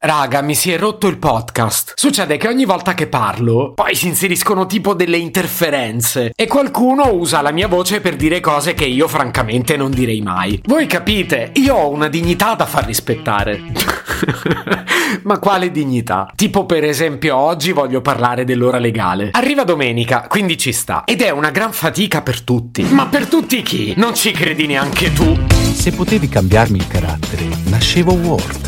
Raga, mi si è rotto il podcast. Succede che ogni volta che parlo, poi si inseriscono tipo delle interferenze e qualcuno usa la mia voce per dire cose che io francamente non direi mai. Voi capite, io ho una dignità da far rispettare. Ma quale dignità? Tipo per esempio oggi voglio parlare dell'ora legale. Arriva domenica, quindi ci sta. Ed è una gran fatica per tutti. Ma per tutti chi? Non ci credi neanche tu. Se potevi cambiarmi il carattere, nascevo Ward.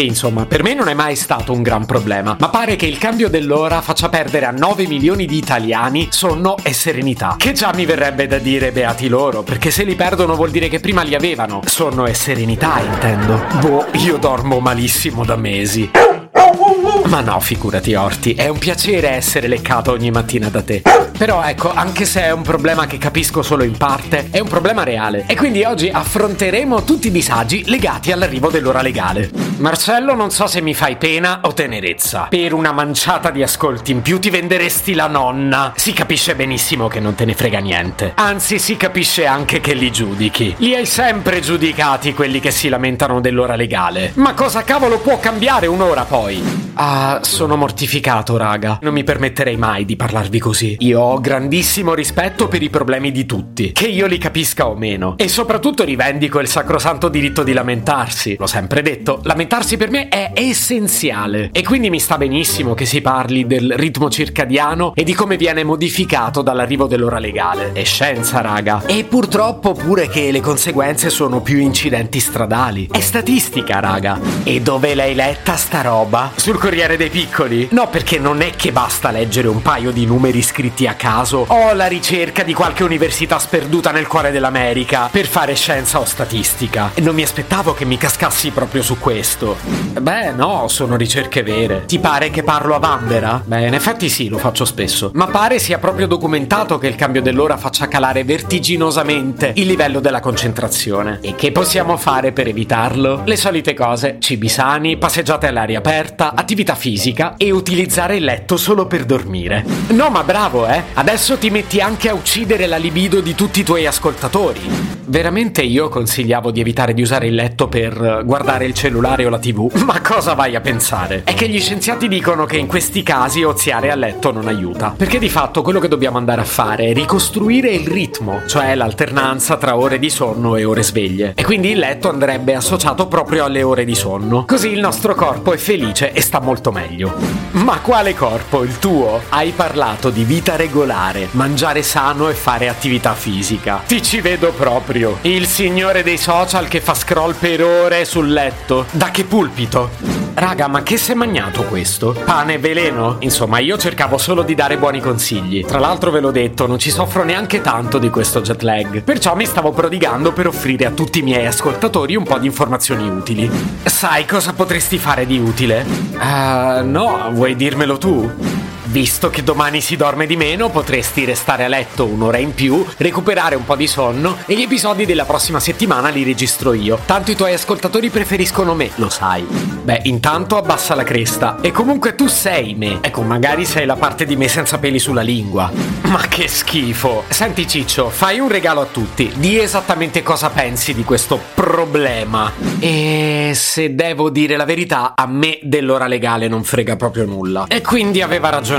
Sì, insomma, per me non è mai stato un gran problema, ma pare che il cambio dell'ora faccia perdere a 9 milioni di italiani sonno e serenità. Che già mi verrebbe da dire beati loro, perché se li perdono vuol dire che prima li avevano. Sonno e serenità, intendo. Boh, io dormo malissimo da mesi. Ma no, figurati Orti, è un piacere essere leccato ogni mattina da te. Però ecco, anche se è un problema che capisco solo in parte, è un problema reale. E quindi oggi affronteremo tutti i disagi legati all'arrivo dell'ora legale. Marcello, non so se mi fai pena o tenerezza. Per una manciata di ascolti in più ti venderesti la nonna. Si capisce benissimo che non te ne frega niente. Anzi, si capisce anche che li giudichi. Li hai sempre giudicati quelli che si lamentano dell'ora legale. Ma cosa cavolo può cambiare un'ora poi? Ah, sono mortificato, raga. Non mi permetterei mai di parlarvi così. Io ho grandissimo rispetto per i problemi di tutti, che io li capisca o meno. E soprattutto rivendico il sacrosanto diritto di lamentarsi. L'ho sempre detto, lamentarsi per me è essenziale. E quindi mi sta benissimo che si parli del ritmo circadiano e di come viene modificato dall'arrivo dell'ora legale. È scienza, raga. E purtroppo pure che le conseguenze sono più incidenti stradali. È statistica, raga. E dove l'hai letta sta roba? Sul Corriere dei Piccoli? No, perché non è che basta leggere un paio di numeri scritti a caso o la ricerca di qualche università sperduta nel cuore dell'America per fare scienza o statistica. E non mi aspettavo che mi cascassi proprio su questo. Beh, no, sono ricerche vere. Ti pare che parlo a Vanvera? Beh, in effetti sì, lo faccio spesso. Ma pare sia proprio documentato che il cambio dell'ora faccia calare vertiginosamente il livello della concentrazione. E che possiamo fare per evitarlo? Le solite cose: cibi sani, passeggiate all'aria aperta, attività fisica e utilizzare il letto solo per dormire. No, ma bravo, eh? Adesso ti metti anche a uccidere la libido di tutti i tuoi ascoltatori. Veramente io consigliavo di evitare di usare il letto per guardare il cellulare o la TV. Ma cosa vai a pensare? È che gli scienziati dicono che in questi casi oziare a letto non aiuta. Perché di fatto quello che dobbiamo andare a fare è ricostruire il ritmo, cioè l'alternanza tra ore di sonno e ore sveglie. E quindi il letto andrebbe associato proprio alle ore di sonno. Così il nostro corpo è felice e sta molto meglio. Ma quale corpo? Il tuo? Hai parlato di vita regolare, mangiare sano e fare attività fisica. Ti ci vedo proprio. Il signore dei social che fa scroll per ore sul letto. Da che pulpito? Raga, ma che si è magnato questo? Pane veleno? Insomma, io cercavo solo di dare buoni consigli. Tra l'altro ve l'ho detto, non ci soffro neanche tanto di questo jet lag. Perciò mi stavo prodigando per offrire a tutti i miei ascoltatori un po' di informazioni utili. Sai cosa potresti fare di utile? Uh, no, vuoi dirmelo tu? Visto che domani si dorme di meno, potresti restare a letto un'ora in più, recuperare un po' di sonno e gli episodi della prossima settimana li registro io. Tanto i tuoi ascoltatori preferiscono me, lo sai. Beh, intanto abbassa la cresta. E comunque tu sei me. Ecco, magari sei la parte di me senza peli sulla lingua. Ma che schifo. Senti Ciccio, fai un regalo a tutti. Di esattamente cosa pensi di questo problema. E se devo dire la verità, a me dell'ora legale non frega proprio nulla. E quindi aveva ragione